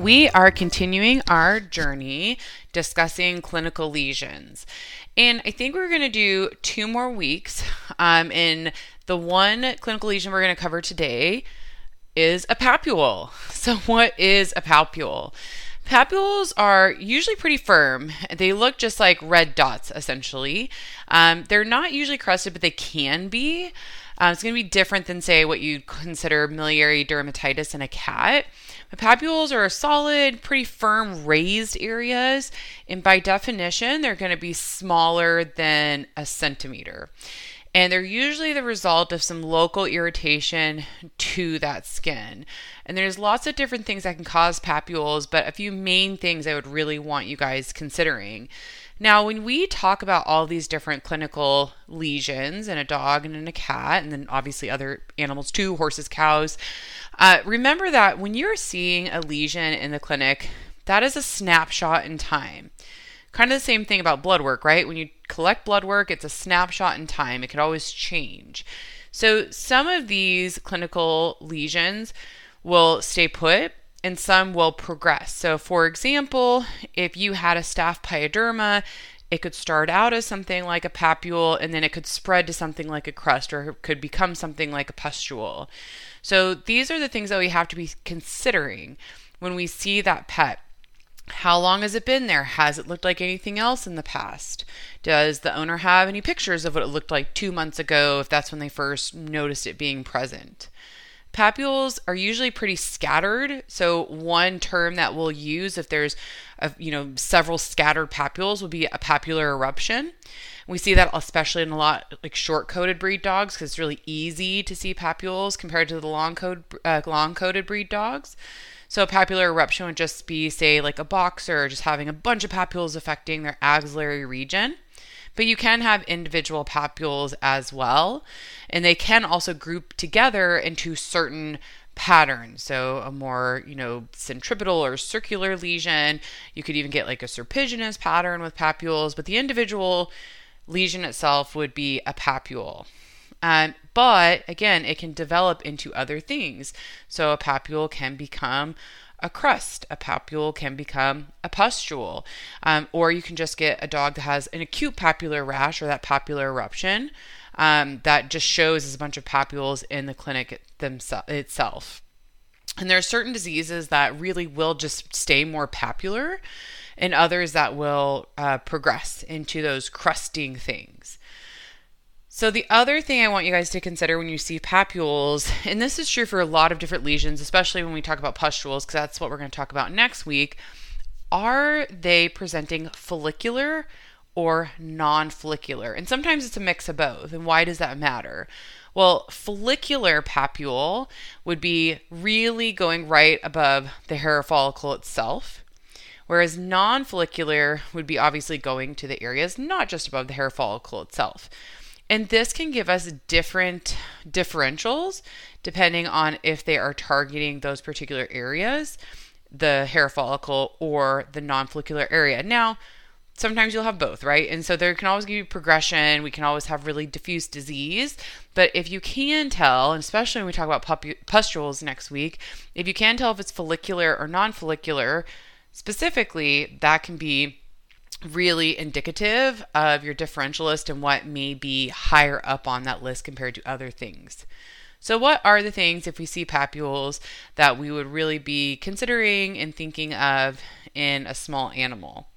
We are continuing our journey discussing clinical lesions. And I think we're going to do two more weeks. Um, and the one clinical lesion we're going to cover today is a papule. So, what is a papule? Papules are usually pretty firm. They look just like red dots, essentially. Um, they're not usually crusted, but they can be. Uh, it's going to be different than, say, what you'd consider miliary dermatitis in a cat. The papules are solid, pretty firm, raised areas, and by definition, they're going to be smaller than a centimeter. And they're usually the result of some local irritation to that skin. And there's lots of different things that can cause papules, but a few main things I would really want you guys considering. Now, when we talk about all these different clinical lesions in a dog and in a cat, and then obviously other animals too, horses, cows, uh, remember that when you're seeing a lesion in the clinic, that is a snapshot in time. Kind of the same thing about blood work, right? When you collect blood work, it's a snapshot in time. It can always change. So some of these clinical lesions will stay put and some will progress. So, for example, if you had a staph pyoderma, it could start out as something like a papule and then it could spread to something like a crust or it could become something like a pustule. So, these are the things that we have to be considering when we see that pet. How long has it been there? Has it looked like anything else in the past? Does the owner have any pictures of what it looked like two months ago if that's when they first noticed it being present? Papules are usually pretty scattered. So one term that we'll use if there's a, you know several scattered papules would be a papular eruption. We see that especially in a lot like short-coated breed dogs because it's really easy to see papules compared to the long-coated uh, long-coated breed dogs. So a papular eruption would just be say like a boxer just having a bunch of papules affecting their axillary region. But you can have individual papules as well, and they can also group together into certain patterns. So a more, you know, centripetal or circular lesion. You could even get like a serpiginous pattern with papules, but the individual lesion itself would be a papule. Um, but again, it can develop into other things. So a papule can become a crust. A papule can become a pustule. Um, or you can just get a dog that has an acute papular rash or that papular eruption um, that just shows as a bunch of papules in the clinic themse- itself. And there are certain diseases that really will just stay more papular, and others that will uh, progress into those crusting things. So, the other thing I want you guys to consider when you see papules, and this is true for a lot of different lesions, especially when we talk about pustules, because that's what we're going to talk about next week, are they presenting follicular or non follicular? And sometimes it's a mix of both. And why does that matter? Well, follicular papule would be really going right above the hair follicle itself. Whereas non follicular would be obviously going to the areas not just above the hair follicle itself. And this can give us different differentials depending on if they are targeting those particular areas, the hair follicle or the non follicular area. Now, sometimes you'll have both, right? And so there can always be progression. We can always have really diffuse disease. But if you can tell, and especially when we talk about pustules next week, if you can tell if it's follicular or non follicular, specifically, that can be really indicative of your differentialist and what may be higher up on that list compared to other things. So, what are the things, if we see papules, that we would really be considering and thinking of in a small animal?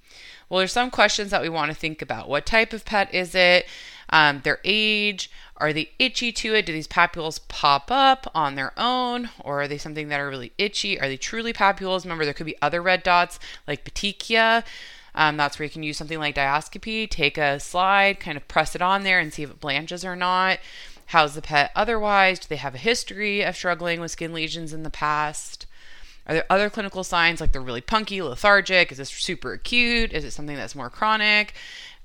Well, there's some questions that we want to think about. What type of pet is it? Um, their age? Are they itchy to it? Do these papules pop up on their own? Or are they something that are really itchy? Are they truly papules? Remember, there could be other red dots like petechia. Um, that's where you can use something like diascopy, take a slide, kind of press it on there and see if it blanches or not. How's the pet otherwise? Do they have a history of struggling with skin lesions in the past? Are there other clinical signs like they're really punky, lethargic? Is this super acute? Is it something that's more chronic?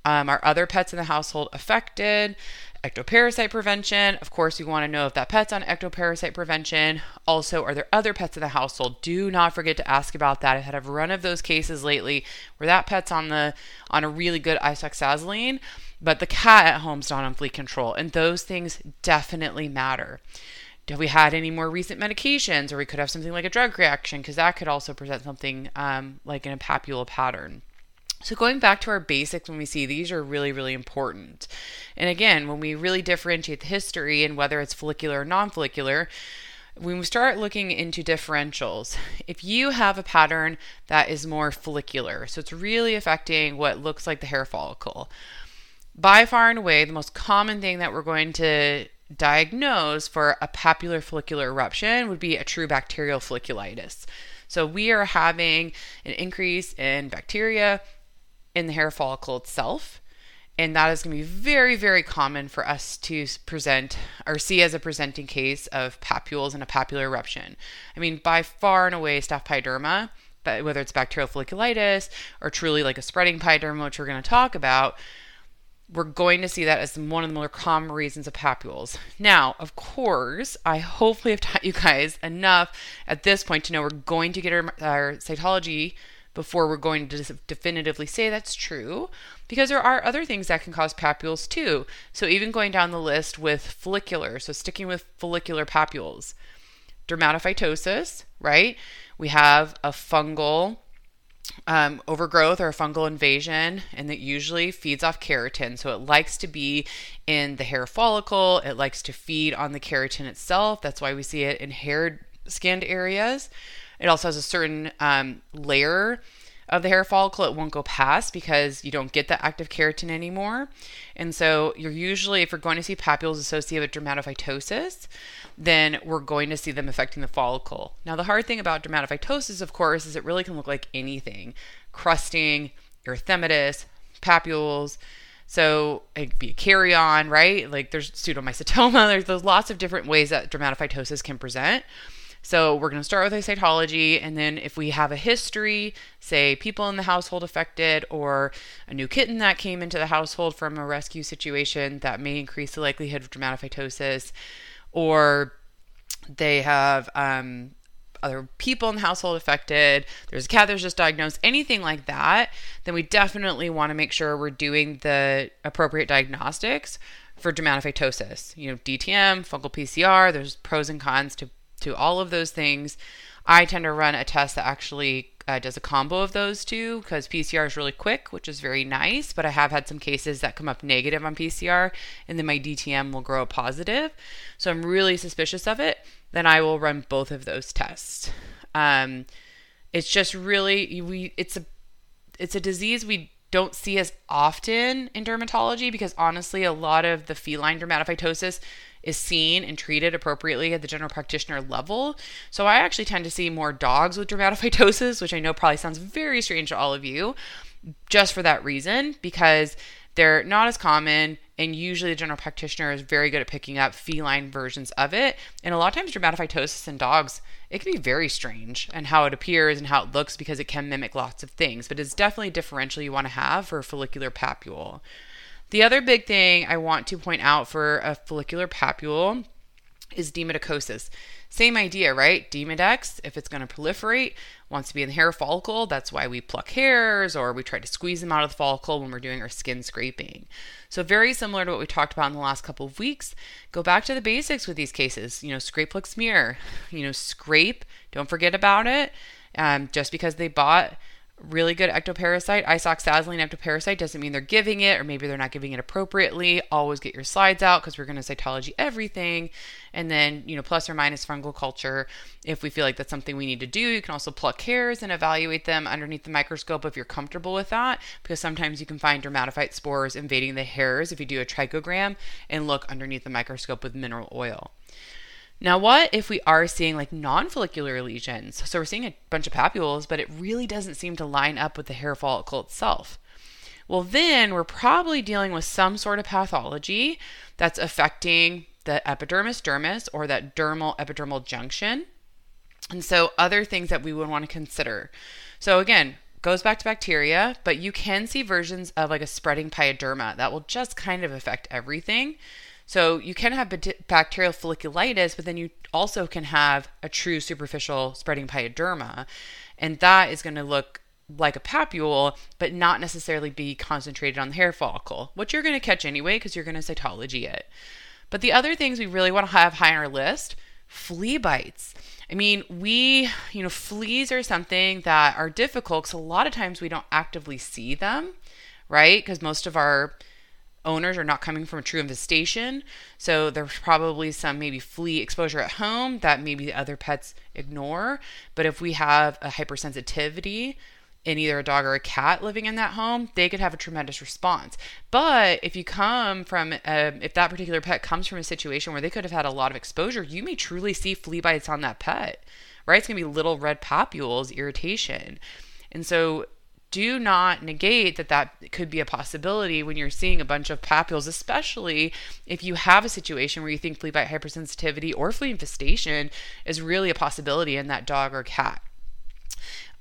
Um, are other pets in the household affected? Ectoparasite prevention. Of course, you want to know if that pet's on ectoparasite prevention. Also, are there other pets in the household? Do not forget to ask about that. I've had a run of those cases lately where that pet's on the on a really good isoxazoline, but the cat at home's not on flea control, and those things definitely matter. Have we had any more recent medications, or we could have something like a drug reaction because that could also present something um, like an papule pattern. So, going back to our basics when we see these are really, really important. And again, when we really differentiate the history and whether it's follicular or non follicular, when we start looking into differentials, if you have a pattern that is more follicular, so it's really affecting what looks like the hair follicle, by far and away, the most common thing that we're going to diagnose for a papular follicular eruption would be a true bacterial folliculitis. So we are having an increase in bacteria in the hair follicle itself. And that is going to be very, very common for us to present or see as a presenting case of papules and a papular eruption. I mean, by far and away, staph pyoderma, whether it's bacterial folliculitis or truly like a spreading pyoderma, which we're going to talk about, we're going to see that as one of the more common reasons of papules. Now, of course, I hopefully have taught you guys enough at this point to know we're going to get our, our cytology before we're going to definitively say that's true because there are other things that can cause papules too. So even going down the list with follicular, so sticking with follicular papules, dermatophytosis, right? We have a fungal um, overgrowth or a fungal invasion, and that usually feeds off keratin. So it likes to be in the hair follicle. It likes to feed on the keratin itself. That's why we see it in hair skinned areas. It also has a certain um, layer of the hair follicle it won't go past because you don't get the active keratin anymore. And so you're usually, if you're going to see papules associated with dermatophytosis, then we're going to see them affecting the follicle. Now, the hard thing about dermatophytosis, of course, is it really can look like anything crusting, erythematous, papules. So it could be a kerion, right? Like there's pseudomycetoma. There's, there's lots of different ways that dermatophytosis can present. So we're going to start with a cytology, and then if we have a history, say people in the household affected, or a new kitten that came into the household from a rescue situation, that may increase the likelihood of dermatophytosis, or they have um, other people in the household affected, there's a cat that's just diagnosed, anything like that, then we definitely want to make sure we're doing the appropriate diagnostics for dermatophytosis. You know, DTM, fungal PCR, there's pros and cons to to all of those things. I tend to run a test that actually uh, does a combo of those two because PCR is really quick, which is very nice. But I have had some cases that come up negative on PCR, and then my DTM will grow positive. So I'm really suspicious of it. Then I will run both of those tests. Um, it's just really we. It's a it's a disease we don't see as often in dermatology because honestly, a lot of the feline dermatophytosis is seen and treated appropriately at the general practitioner level. So I actually tend to see more dogs with dermatophytosis, which I know probably sounds very strange to all of you, just for that reason, because they're not as common and usually the general practitioner is very good at picking up feline versions of it. And a lot of times dermatophytosis in dogs, it can be very strange and how it appears and how it looks because it can mimic lots of things, but it's definitely a differential you want to have for a follicular papule. The other big thing I want to point out for a follicular papule is demodicosis. Same idea, right? Demodex, if it's going to proliferate, wants to be in the hair follicle. That's why we pluck hairs or we try to squeeze them out of the follicle when we're doing our skin scraping. So, very similar to what we talked about in the last couple of weeks. Go back to the basics with these cases. You know, scrape, pluck, smear. You know, scrape, don't forget about it. Um, just because they bought really good ectoparasite, isoxazoline ectoparasite, doesn't mean they're giving it or maybe they're not giving it appropriately. Always get your slides out because we're going to cytology everything. And then, you know, plus or minus fungal culture. If we feel like that's something we need to do, you can also pluck hairs and evaluate them underneath the microscope if you're comfortable with that. Because sometimes you can find dermatophyte spores invading the hairs if you do a trichogram and look underneath the microscope with mineral oil. Now, what if we are seeing like non follicular lesions? So we're seeing a bunch of papules, but it really doesn't seem to line up with the hair follicle itself. Well, then we're probably dealing with some sort of pathology that's affecting the epidermis dermis or that dermal epidermal junction. And so, other things that we would want to consider. So, again, goes back to bacteria, but you can see versions of like a spreading pyoderma that will just kind of affect everything. So you can have bacterial folliculitis, but then you also can have a true superficial spreading pyoderma. And that is going to look like a papule, but not necessarily be concentrated on the hair follicle, which you're going to catch anyway because you're going to cytology it. But the other things we really want to have high on our list flea bites. I mean, we, you know, fleas are something that are difficult because a lot of times we don't actively see them, right? Because most of our owners are not coming from a true infestation. So there's probably some maybe flea exposure at home that maybe the other pets ignore. But if we have a hypersensitivity, in either a dog or a cat living in that home, they could have a tremendous response. But if you come from, uh, if that particular pet comes from a situation where they could have had a lot of exposure, you may truly see flea bites on that pet, right? It's going to be little red papules, irritation. And so do not negate that that could be a possibility when you're seeing a bunch of papules, especially if you have a situation where you think flea bite hypersensitivity or flea infestation is really a possibility in that dog or cat.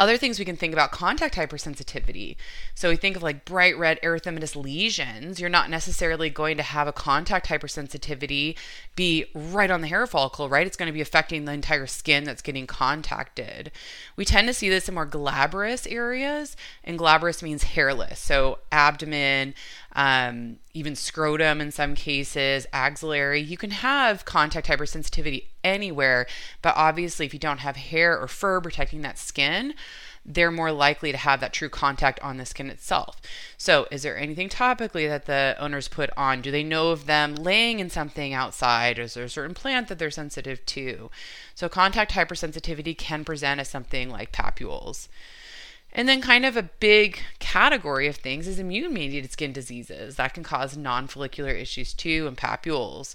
Other things we can think about contact hypersensitivity. So we think of like bright red erythematous lesions. You're not necessarily going to have a contact hypersensitivity be right on the hair follicle, right? It's going to be affecting the entire skin that's getting contacted. We tend to see this in more glabrous areas, and glabrous means hairless. So abdomen, um, even scrotum in some cases, axillary. You can have contact hypersensitivity anywhere, but obviously, if you don't have hair or fur protecting that skin, they're more likely to have that true contact on the skin itself. So, is there anything topically that the owners put on? Do they know of them laying in something outside? Is there a certain plant that they're sensitive to? So, contact hypersensitivity can present as something like papules. And then, kind of a big category of things is immune mediated skin diseases that can cause non follicular issues too, and papules.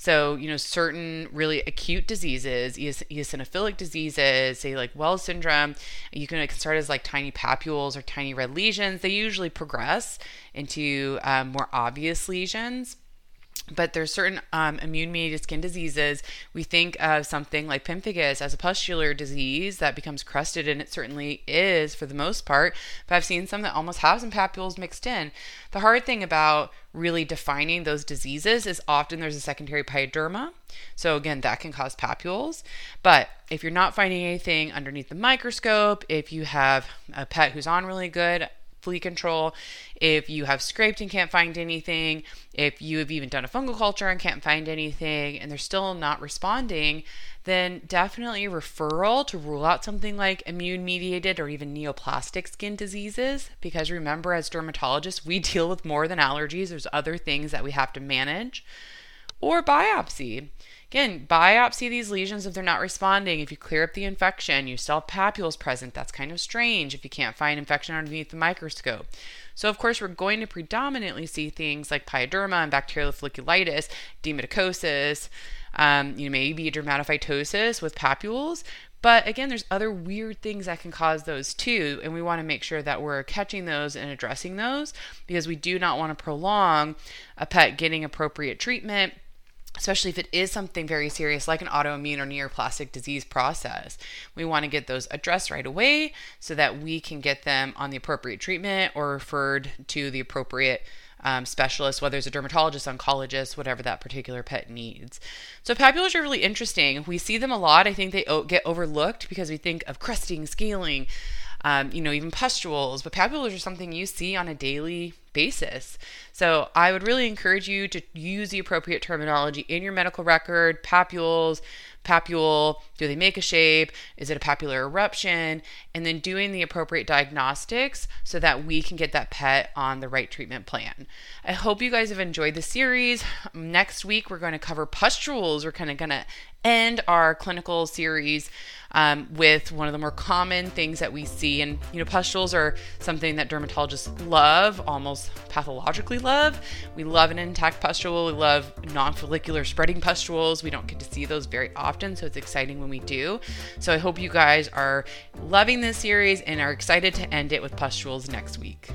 So, you know, certain really acute diseases, eosinophilic diseases, say like Wells syndrome, you can, can start as like tiny papules or tiny red lesions. They usually progress into um, more obvious lesions but there's certain um, immune-mediated skin diseases. We think of something like pemphigus as a pustular disease that becomes crusted, and it certainly is for the most part. But I've seen some that almost have some papules mixed in. The hard thing about really defining those diseases is often there's a secondary pyoderma. So again, that can cause papules. But if you're not finding anything underneath the microscope, if you have a pet who's on really good flea control, if you have scraped and can't find anything, if you have even done a fungal culture and can't find anything and they're still not responding, then definitely referral to rule out something like immune mediated or even neoplastic skin diseases. Because remember, as dermatologists, we deal with more than allergies, there's other things that we have to manage. Or biopsy. Again, biopsy these lesions if they're not responding. If you clear up the infection, you still have papules present. That's kind of strange if you can't find infection underneath the microscope. So, of course, we're going to predominantly see things like pyoderma and bacterial folliculitis, demodicosis, um, you know, maybe dermatophytosis with papules. But again, there's other weird things that can cause those too, and we want to make sure that we're catching those and addressing those because we do not want to prolong a pet getting appropriate treatment especially if it is something very serious like an autoimmune or neoplastic disease process. We want to get those addressed right away so that we can get them on the appropriate treatment or referred to the appropriate um, specialist, whether it's a dermatologist, oncologist, whatever that particular pet needs. So papules are really interesting. We see them a lot. I think they get overlooked because we think of crusting, scaling, um, you know, even pustules, but papules are something you see on a daily basis. So I would really encourage you to use the appropriate terminology in your medical record, papules, papule, do they make a shape? Is it a papular eruption? And then doing the appropriate diagnostics so that we can get that pet on the right treatment plan. I hope you guys have enjoyed the series. Next week, we're going to cover pustules. We're kind of going to end our clinical series um, with one of the more common things that we see. And, you know, pustules are something that dermatologists love, almost pathologically love. We love an intact pustule. We love non follicular spreading pustules. We don't get to see those very often, so it's exciting when we do. So I hope you guys are loving this series and are excited to end it with pustules next week.